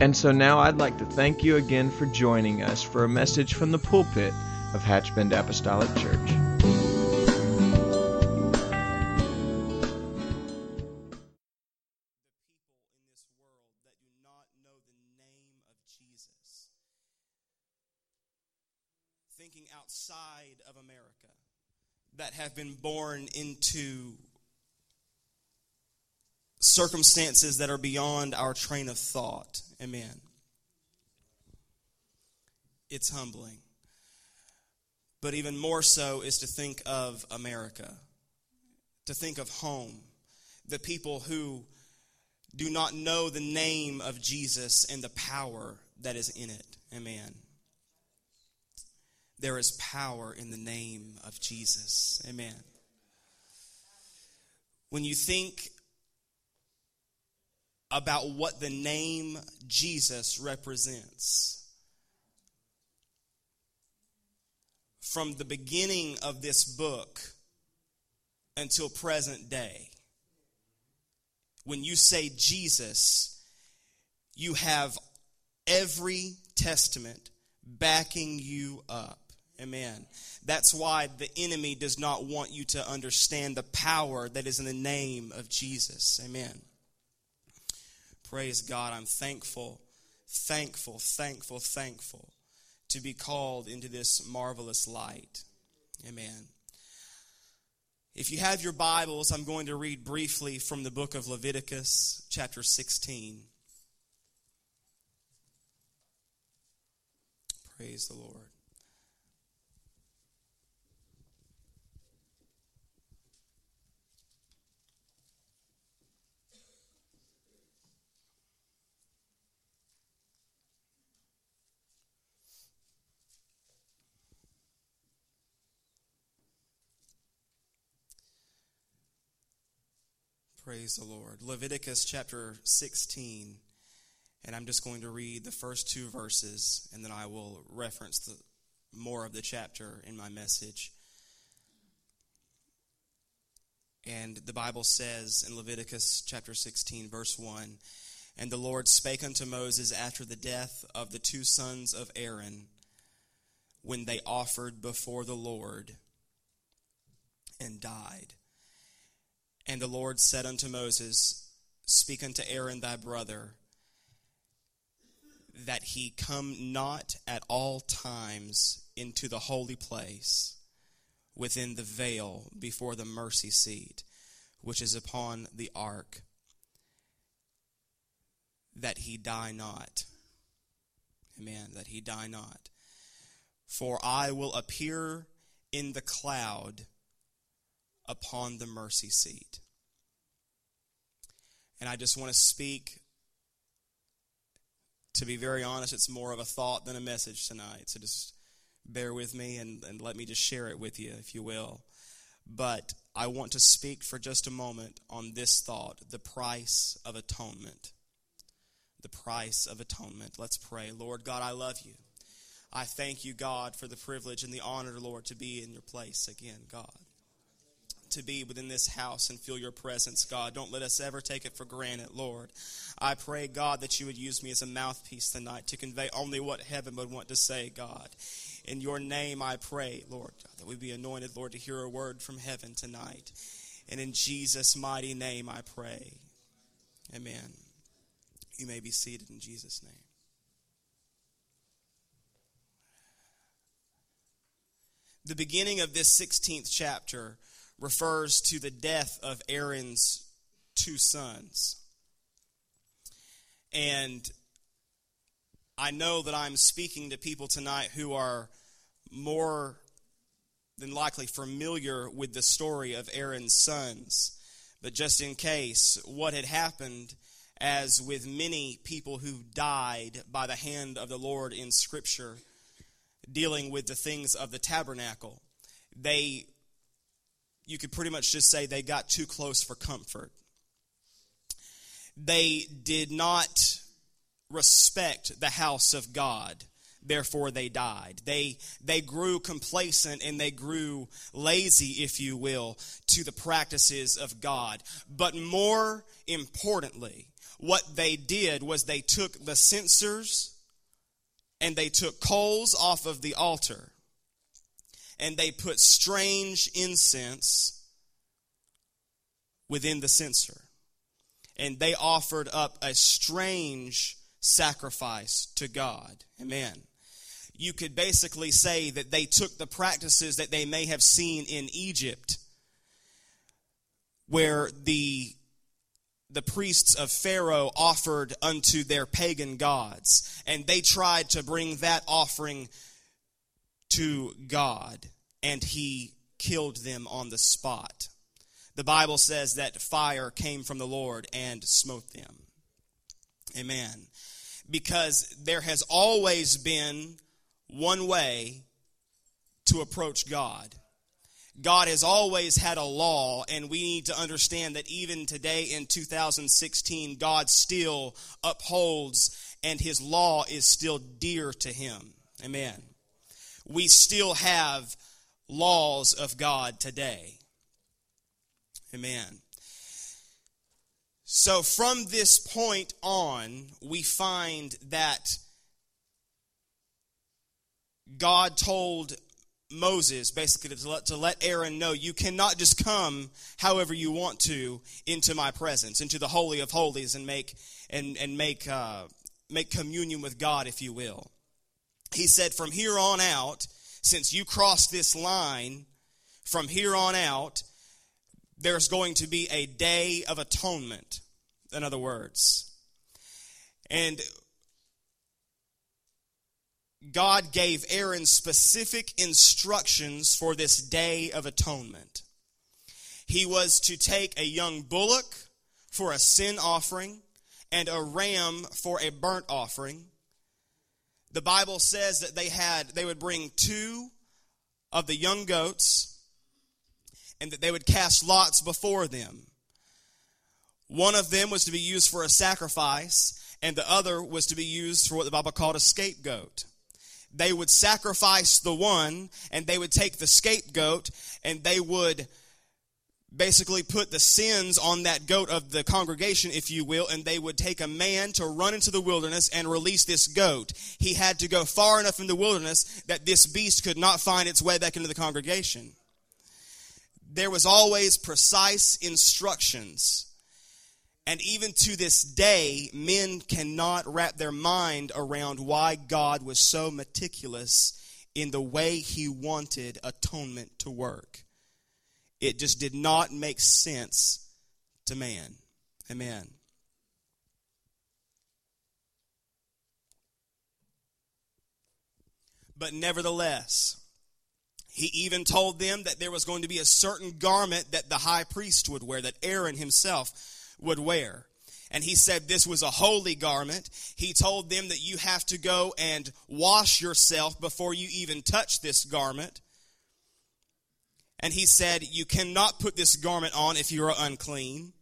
And so now I'd like to thank you again for joining us for a message from the pulpit of Hatchbend Apostolic Church. People in this world that do not know the name of Jesus thinking outside of America that have been born into circumstances that are beyond our train of thought. Amen. It's humbling. But even more so is to think of America, to think of home, the people who do not know the name of Jesus and the power that is in it. Amen. There is power in the name of Jesus. Amen. When you think about what the name Jesus represents. From the beginning of this book until present day, when you say Jesus, you have every testament backing you up. Amen. That's why the enemy does not want you to understand the power that is in the name of Jesus. Amen. Praise God. I'm thankful, thankful, thankful, thankful to be called into this marvelous light. Amen. If you have your Bibles, I'm going to read briefly from the book of Leviticus, chapter 16. Praise the Lord. Praise the Lord. Leviticus chapter 16. And I'm just going to read the first two verses, and then I will reference the, more of the chapter in my message. And the Bible says in Leviticus chapter 16, verse 1 And the Lord spake unto Moses after the death of the two sons of Aaron, when they offered before the Lord and died. And the Lord said unto Moses, Speak unto Aaron thy brother, that he come not at all times into the holy place within the veil before the mercy seat, which is upon the ark, that he die not. Amen. That he die not. For I will appear in the cloud upon the mercy seat. And I just want to speak, to be very honest, it's more of a thought than a message tonight. So just bear with me and, and let me just share it with you, if you will. But I want to speak for just a moment on this thought the price of atonement. The price of atonement. Let's pray. Lord God, I love you. I thank you, God, for the privilege and the honor, Lord, to be in your place again, God to be within this house and feel your presence, God. Don't let us ever take it for granted, Lord. I pray, God, that you would use me as a mouthpiece tonight to convey only what heaven would want to say, God. In your name, I pray, Lord, that we be anointed, Lord, to hear a word from heaven tonight. And in Jesus' mighty name, I pray. Amen. You may be seated in Jesus' name. The beginning of this 16th chapter refers to the death of Aaron's two sons. And I know that I'm speaking to people tonight who are more than likely familiar with the story of Aaron's sons. But just in case, what had happened as with many people who died by the hand of the Lord in Scripture, dealing with the things of the tabernacle, they, you could pretty much just say they got too close for comfort. They did not respect the house of God therefore they died. They, they grew complacent and they grew lazy, if you will, to the practices of God. But more importantly, what they did was they took the censers and they took coals off of the altar and they put strange incense within the censer. And they offered up a strange sacrifice to God. Amen you could basically say that they took the practices that they may have seen in Egypt, where the the priests of Pharaoh offered unto their pagan gods, and they tried to bring that offering to God, and he killed them on the spot. The Bible says that fire came from the Lord and smote them. Amen. Because there has always been one way to approach God. God has always had a law, and we need to understand that even today in 2016, God still upholds, and His law is still dear to Him. Amen. We still have laws of God today. Amen. So, from this point on, we find that God told Moses basically to let, to let Aaron know you cannot just come however you want to into my presence, into the holy of holies, and make and and make uh, make communion with God, if you will. He said, from here on out, since you crossed this line, from here on out, there's going to be a day of atonement. In other words, and God gave Aaron specific instructions for this day of atonement. He was to take a young bullock for a sin offering and a ram for a burnt offering. The Bible says that they had they would bring two of the young goats and that they would cast lots before them. One of them was to be used for a sacrifice and the other was to be used for what the Bible called a scapegoat they would sacrifice the one and they would take the scapegoat and they would basically put the sins on that goat of the congregation, if you will, and they would take a man to run into the wilderness and release this goat. He had to go far enough in the wilderness that this beast could not find its way back into the congregation. There was always precise instructions and even to this day, men cannot wrap their mind around why God was so meticulous in the way he wanted atonement to work. It just did not make sense to man. Amen. But nevertheless, he even told them that there was going to be a certain garment that the high priest would wear, that Aaron himself would wear. And he said this was a holy garment. He told them that you have to go and wash yourself before you even touch this garment. And he said, You cannot put this garment on if you are unclean.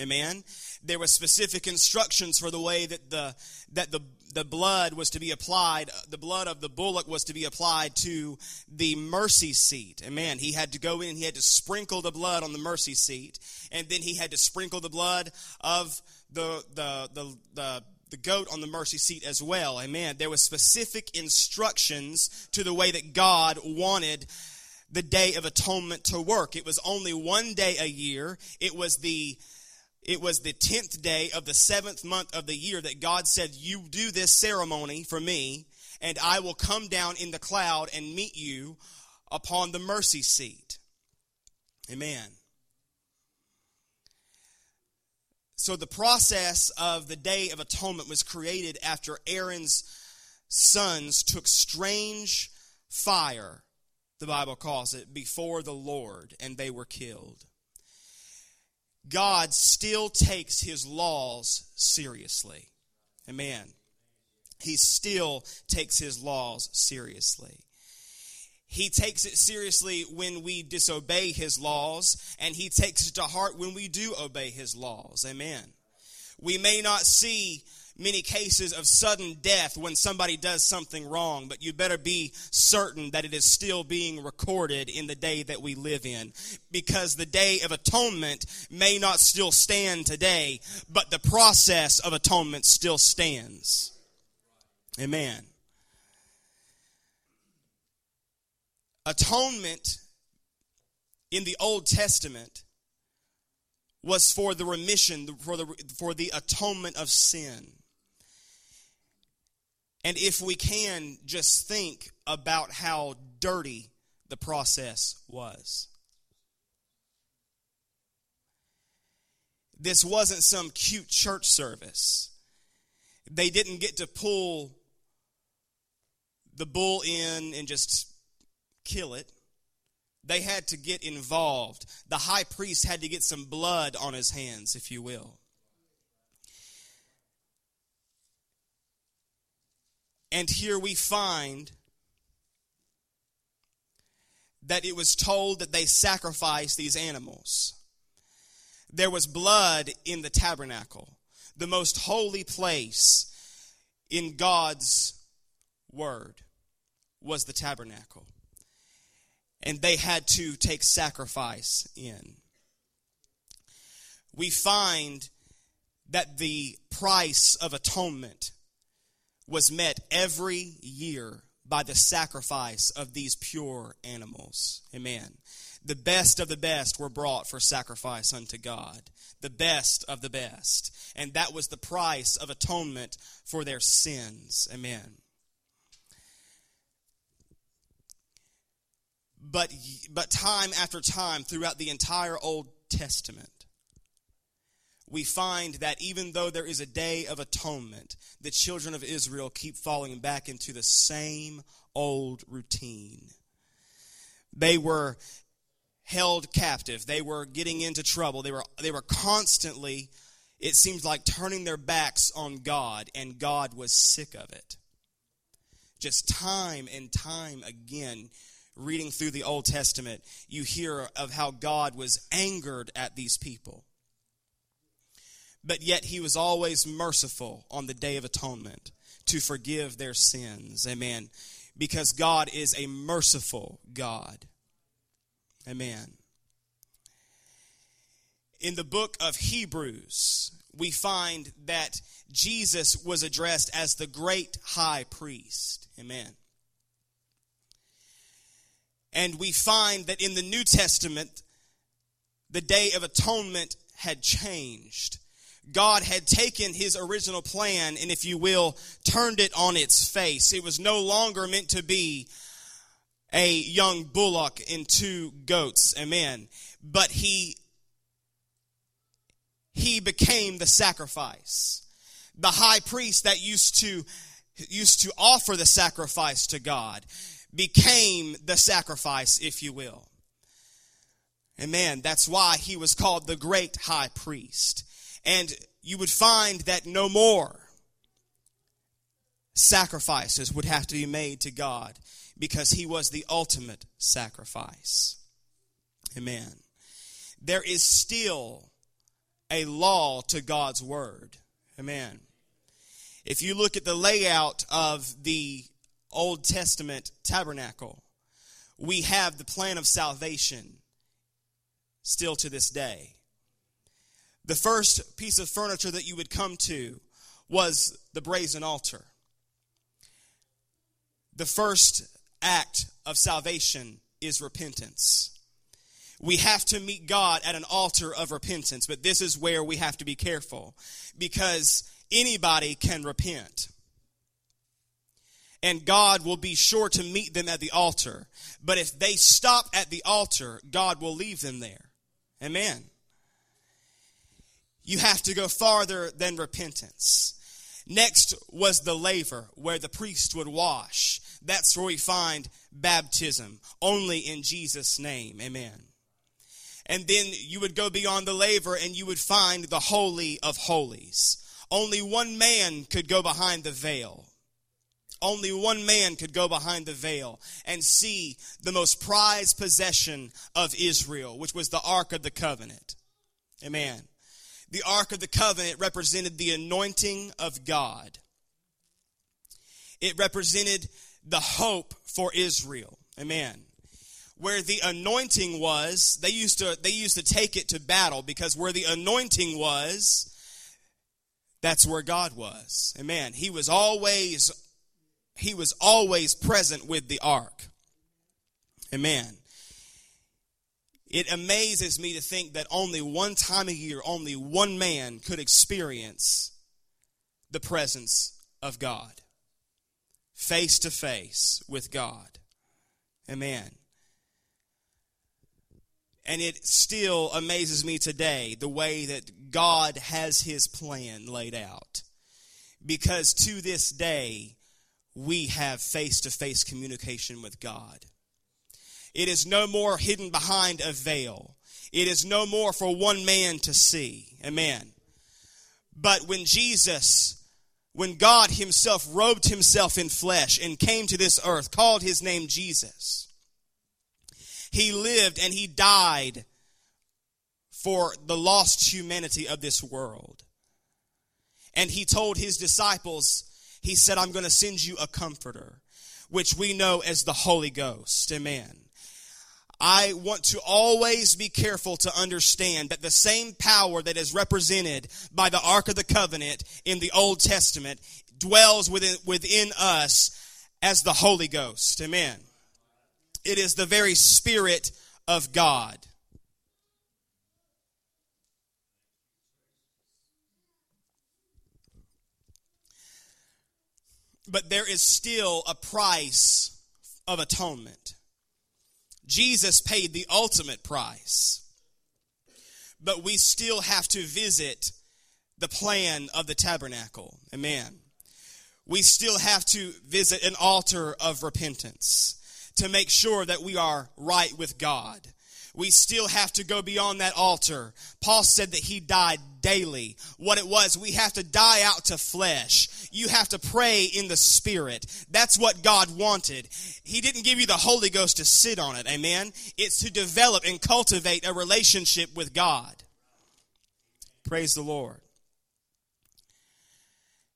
Amen. There were specific instructions for the way that the that the the blood was to be applied, the blood of the bullock was to be applied to the mercy seat. Amen. He had to go in, he had to sprinkle the blood on the mercy seat, and then he had to sprinkle the blood of the the the, the the goat on the mercy seat as well. Amen. There was specific instructions to the way that God wanted the day of atonement to work. It was only one day a year. It was the it was the 10th day of the seventh month of the year that God said, You do this ceremony for me, and I will come down in the cloud and meet you upon the mercy seat. Amen. So the process of the Day of Atonement was created after Aaron's sons took strange fire, the Bible calls it, before the Lord, and they were killed. God still takes his laws seriously. Amen. He still takes his laws seriously. He takes it seriously when we disobey his laws, and he takes it to heart when we do obey his laws. Amen. We may not see many cases of sudden death when somebody does something wrong, but you better be certain that it is still being recorded in the day that we live in. Because the day of atonement may not still stand today, but the process of atonement still stands. Amen. Atonement in the Old Testament was for the remission, for the, for the atonement of sin. And if we can just think about how dirty the process was. This wasn't some cute church service. They didn't get to pull the bull in and just kill it. They had to get involved. The high priest had to get some blood on his hands, if you will. And here we find that it was told that they sacrificed these animals. There was blood in the tabernacle, the most holy place in God's word was the tabernacle. And they had to take sacrifice in. We find that the price of atonement was met every year by the sacrifice of these pure animals. Amen. The best of the best were brought for sacrifice unto God. The best of the best. And that was the price of atonement for their sins. Amen. But, but time after time throughout the entire Old Testament, we find that even though there is a day of atonement, the children of Israel keep falling back into the same old routine. They were held captive. They were getting into trouble. They were, they were constantly, it seems like, turning their backs on God, and God was sick of it. Just time and time again, reading through the Old Testament, you hear of how God was angered at these people but yet he was always merciful on the day of atonement to forgive their sins. Amen. Because God is a merciful God. Amen. In the book of Hebrews, we find that Jesus was addressed as the great high priest. Amen. And we find that in the New Testament, the day of atonement had changed. God had taken his original plan and, if you will, turned it on its face. It was no longer meant to be a young bullock and two goats. Amen. But he, he became the sacrifice. The high priest that used to, used to offer the sacrifice to God became the sacrifice, if you will. Amen. That's why he was called the great high priest. And you would find that no more sacrifices would have to be made to God because he was the ultimate sacrifice. Amen. There is still a law to God's word. Amen. If you look at the layout of the Old Testament tabernacle, we have the plan of salvation still to this day. The first piece of furniture that you would come to was the brazen altar. The first act of salvation is repentance. We have to meet God at an altar of repentance, but this is where we have to be careful because anybody can repent. And God will be sure to meet them at the altar. But if they stop at the altar, God will leave them there. Amen you have to go farther than repentance. Next was the laver, where the priest would wash. That's where we find baptism, only in Jesus' name. Amen. And then you would go beyond the laver and you would find the Holy of Holies. Only one man could go behind the veil. Only one man could go behind the veil and see the most prized possession of Israel, which was the Ark of the Covenant. Amen. The Ark of the Covenant represented the anointing of God. It represented the hope for Israel. Amen. Where the anointing was, they used to they used to take it to battle because where the anointing was, that's where God was. Amen. He was always he was always present with the ark. Amen. It amazes me to think that only one time a year, only one man could experience the presence of God face to face with God. Amen. And it still amazes me today the way that God has his plan laid out. Because to this day, we have face to face communication with God. It is no more hidden behind a veil. It is no more for one man to see. Amen. But when Jesus, when God Himself robed Himself in flesh and came to this earth, called His name Jesus, He lived and He died for the lost humanity of this world. And He told His disciples, He said, I'm going to send you a comforter, which we know as the Holy Ghost. Amen. I want to always be careful to understand that the same power that is represented by the Ark of the Covenant in the Old Testament dwells within, within us as the Holy Ghost. Amen. It is the very Spirit of God. But there is still a price of atonement. Jesus paid the ultimate price. But we still have to visit the plan of the tabernacle. Amen. We still have to visit an altar of repentance to make sure that we are right with God we still have to go beyond that altar. Paul said that he died daily. What it was, we have to die out to flesh. You have to pray in the spirit. That's what God wanted. He didn't give you the Holy Ghost to sit on it. Amen. It's to develop and cultivate a relationship with God. Praise the Lord.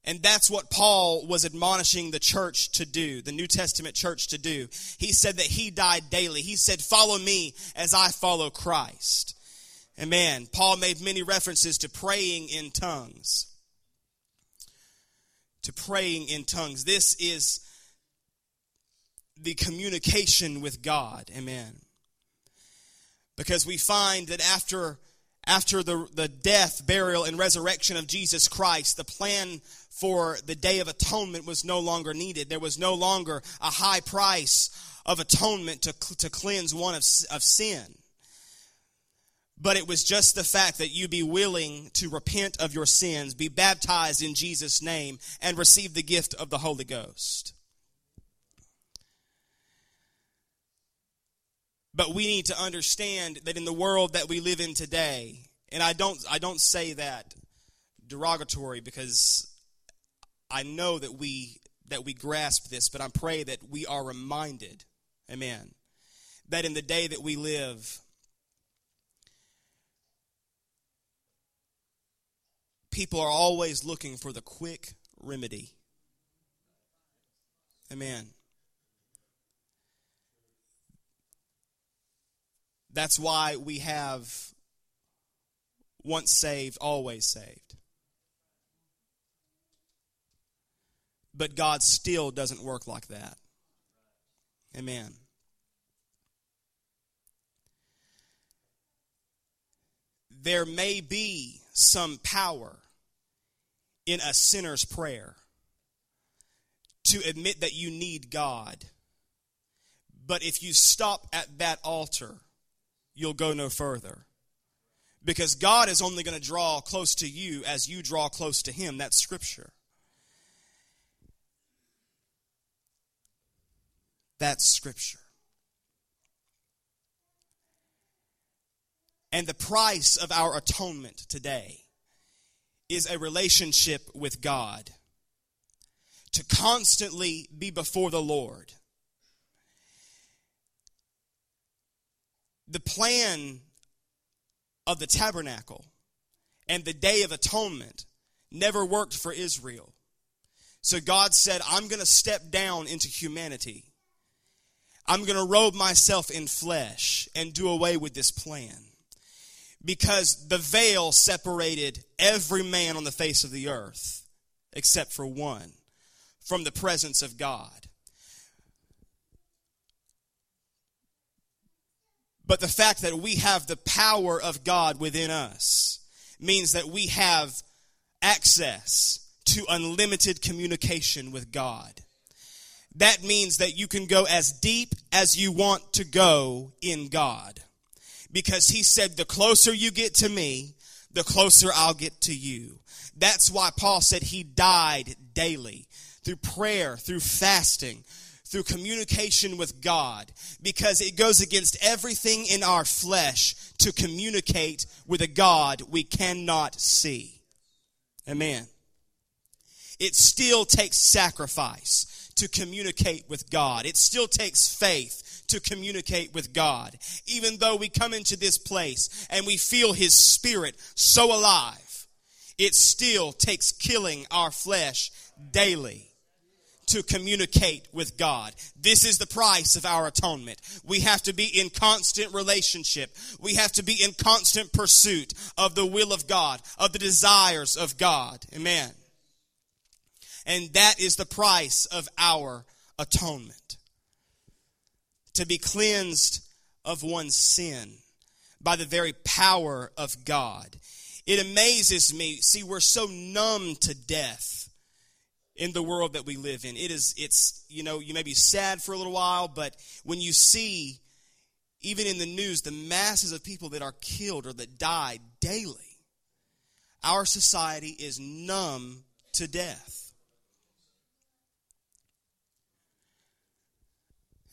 And that's what Paul was admonishing the church to do, the New Testament church to do. He said that he died daily. He said, Follow me as I follow Christ. Amen. Paul made many references to praying in tongues. To praying in tongues. This is the communication with God. Amen. Because we find that after after the, the death, burial, and resurrection of Jesus Christ, the plan for the Day of Atonement was no longer needed. There was no longer a high price of atonement to, to cleanse one of, of sin. But it was just the fact that you be willing to repent of your sins, be baptized in Jesus' name, and receive the gift of the Holy Ghost. But we need to understand that in the world that we live in today, and I don't I don't say that derogatory because I know that we that we grasp this, but I pray that we are reminded, amen, that in the day that we live, people are always looking for the quick remedy. Amen. That's why we have once saved, always saved. But God still doesn't work like that. Amen. There may be some power in a sinner's prayer to admit that you need God. But if you stop at that altar, you'll go no further. Because God is only going to draw close to you as you draw close to Him. That's Scripture. That's Scripture. And the price of our atonement today is a relationship with God. To constantly be before the Lord. The plan of the tabernacle and the day of atonement never worked for Israel. So God said, I'm going to step down into humanity. I'm going to robe myself in flesh and do away with this plan. Because the veil separated every man on the face of the earth, except for one, from the presence of God. But the fact that we have the power of God within us means that we have access to unlimited communication with God. That means that you can go as deep as you want to go in God. Because he said, the closer you get to me, the closer I'll get to you. That's why Paul said he died daily through prayer, through fasting, through communication with God because it goes against everything in our flesh to communicate with a God we cannot see. Amen. It still takes sacrifice to communicate with God. It still takes faith to communicate with God. Even though we come into this place and we feel His Spirit so alive, it still takes killing our flesh daily to communicate with God. This is the price of our atonement. We have to be in constant relationship. We have to be in constant pursuit of the will of God, of the desires of God. Amen. And that is the price of our atonement. To be cleansed of one's sin by the very power of God. It amazes me. See, we're so numb to death in the world that we live in. It is, it's, you know, you may be sad for a little while, but when you see, even in the news, the masses of people that are killed or that die daily, our society is numb to death.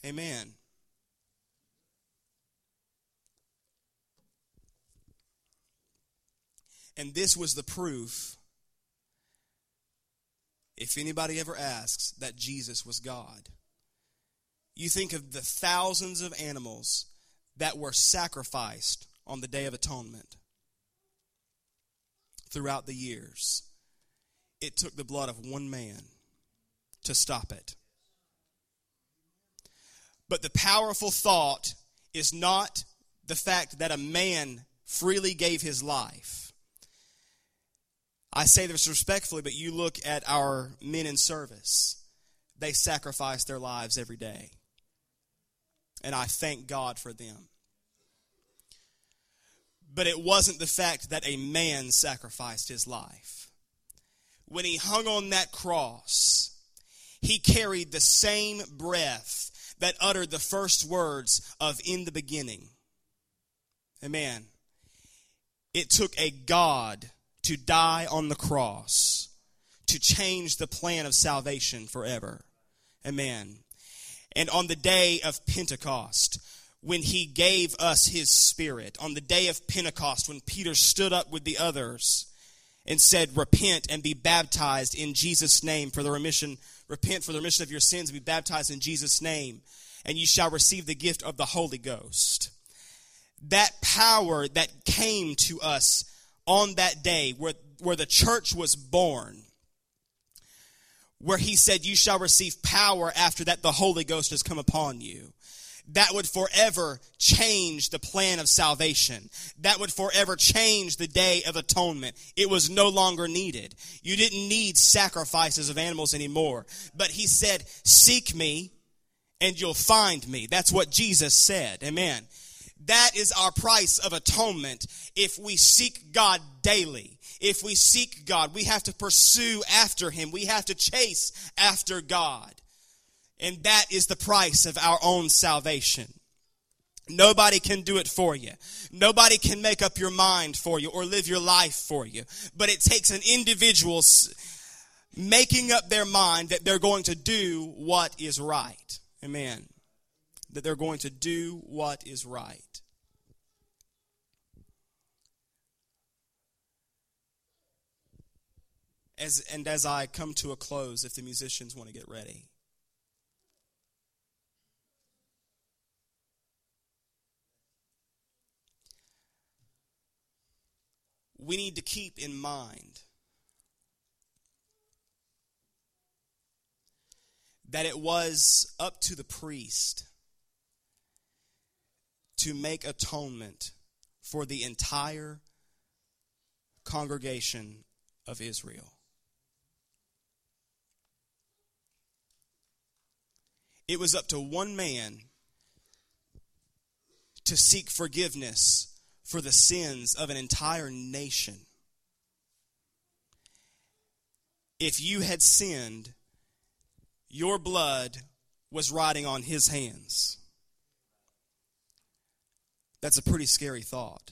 Amen. And this was the proof if anybody ever asks that Jesus was God. You think of the thousands of animals that were sacrificed on the Day of Atonement throughout the years. It took the blood of one man to stop it. But the powerful thought is not the fact that a man freely gave his life I say this respectfully, but you look at our men in service. They sacrifice their lives every day. And I thank God for them. But it wasn't the fact that a man sacrificed his life. When he hung on that cross, he carried the same breath that uttered the first words of in the beginning. Amen. It took a God to die on the cross to change the plan of salvation forever. Amen. And on the day of Pentecost, when he gave us his spirit, on the day of Pentecost, when Peter stood up with the others and said, Repent and be baptized in Jesus' name for the remission, repent for the remission of your sins and be baptized in Jesus' name, and you shall receive the gift of the Holy Ghost. That power that came to us on that day where, where the church was born, where he said, You shall receive power after that the Holy Ghost has come upon you. That would forever change the plan of salvation. That would forever change the day of atonement. It was no longer needed. You didn't need sacrifices of animals anymore. But he said, Seek me and you'll find me. That's what Jesus said. Amen. That is our price of atonement if we seek God daily. If we seek God, we have to pursue after Him. We have to chase after God. And that is the price of our own salvation. Nobody can do it for you. Nobody can make up your mind for you or live your life for you. But it takes an individual making up their mind that they're going to do what is right. Amen. That they're going to do what is right. As, and as I come to a close, if the musicians want to get ready. We need to keep in mind that it was up to the priest to make atonement for the entire congregation of Israel. It was up to one man to seek forgiveness for the sins of an entire nation. If you had sinned, your blood was riding on his hands. That's a pretty scary thought.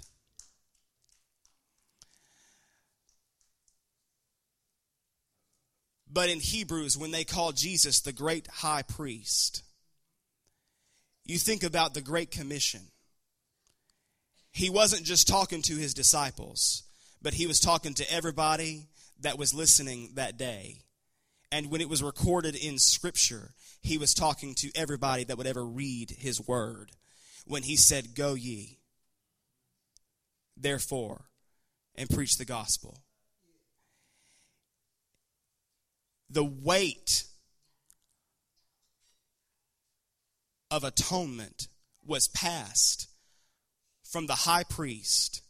But in Hebrews, when they call Jesus the great high priest, you think about the Great Commission. He wasn't just talking to his disciples, but he was talking to everybody that was listening that day. And when it was recorded in Scripture, he was talking to everybody that would ever read his word when he said, Go ye, therefore, and preach the gospel. The weight of atonement was passed from the high priest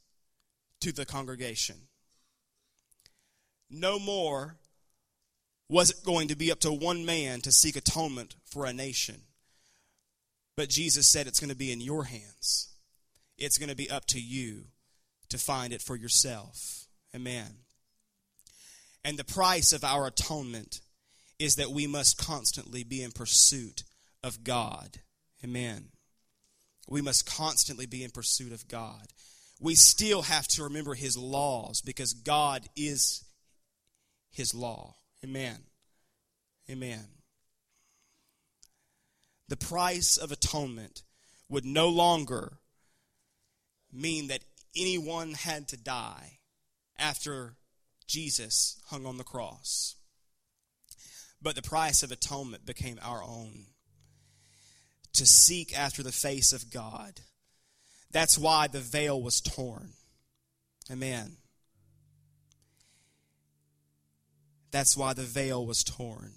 to the congregation. No more was it going to be up to one man to seek atonement for a nation. But Jesus said it's going to be in your hands. It's going to be up to you to find it for yourself. Amen. And the price of our atonement is that we must constantly be in pursuit of God. Amen. We must constantly be in pursuit of God. We still have to remember His laws because God is His law. Amen. Amen. The price of atonement would no longer mean that anyone had to die after Jesus hung on the cross. But the price of atonement became our own to seek after the face of God. That's why the veil was torn. Amen. That's why the veil was torn.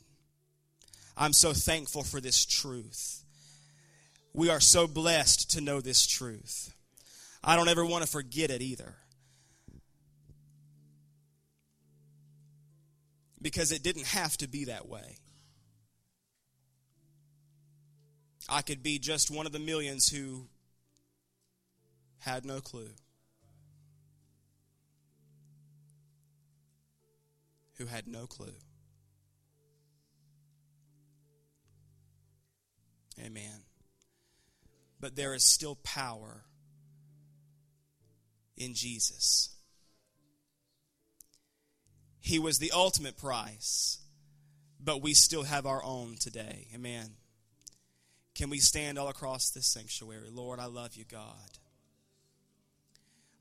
I'm so thankful for this truth. We are so blessed to know this truth. I don't ever want to forget it either. Because it didn't have to be that way. I could be just one of the millions who had no clue. Who had no clue. Amen. But there is still power in Jesus. He was the ultimate price, but we still have our own today. Amen. Can we stand all across this sanctuary? Lord, I love you, God.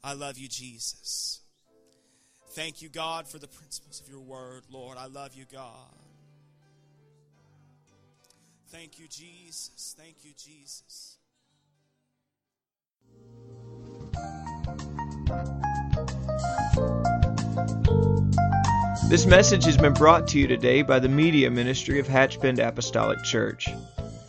I love you, Jesus. Thank you, God, for the principles of your word, Lord. I love you, God. Thank you, Jesus. Thank you, Jesus. This message has been brought to you today by the Media Ministry of Hatchbend Apostolic Church.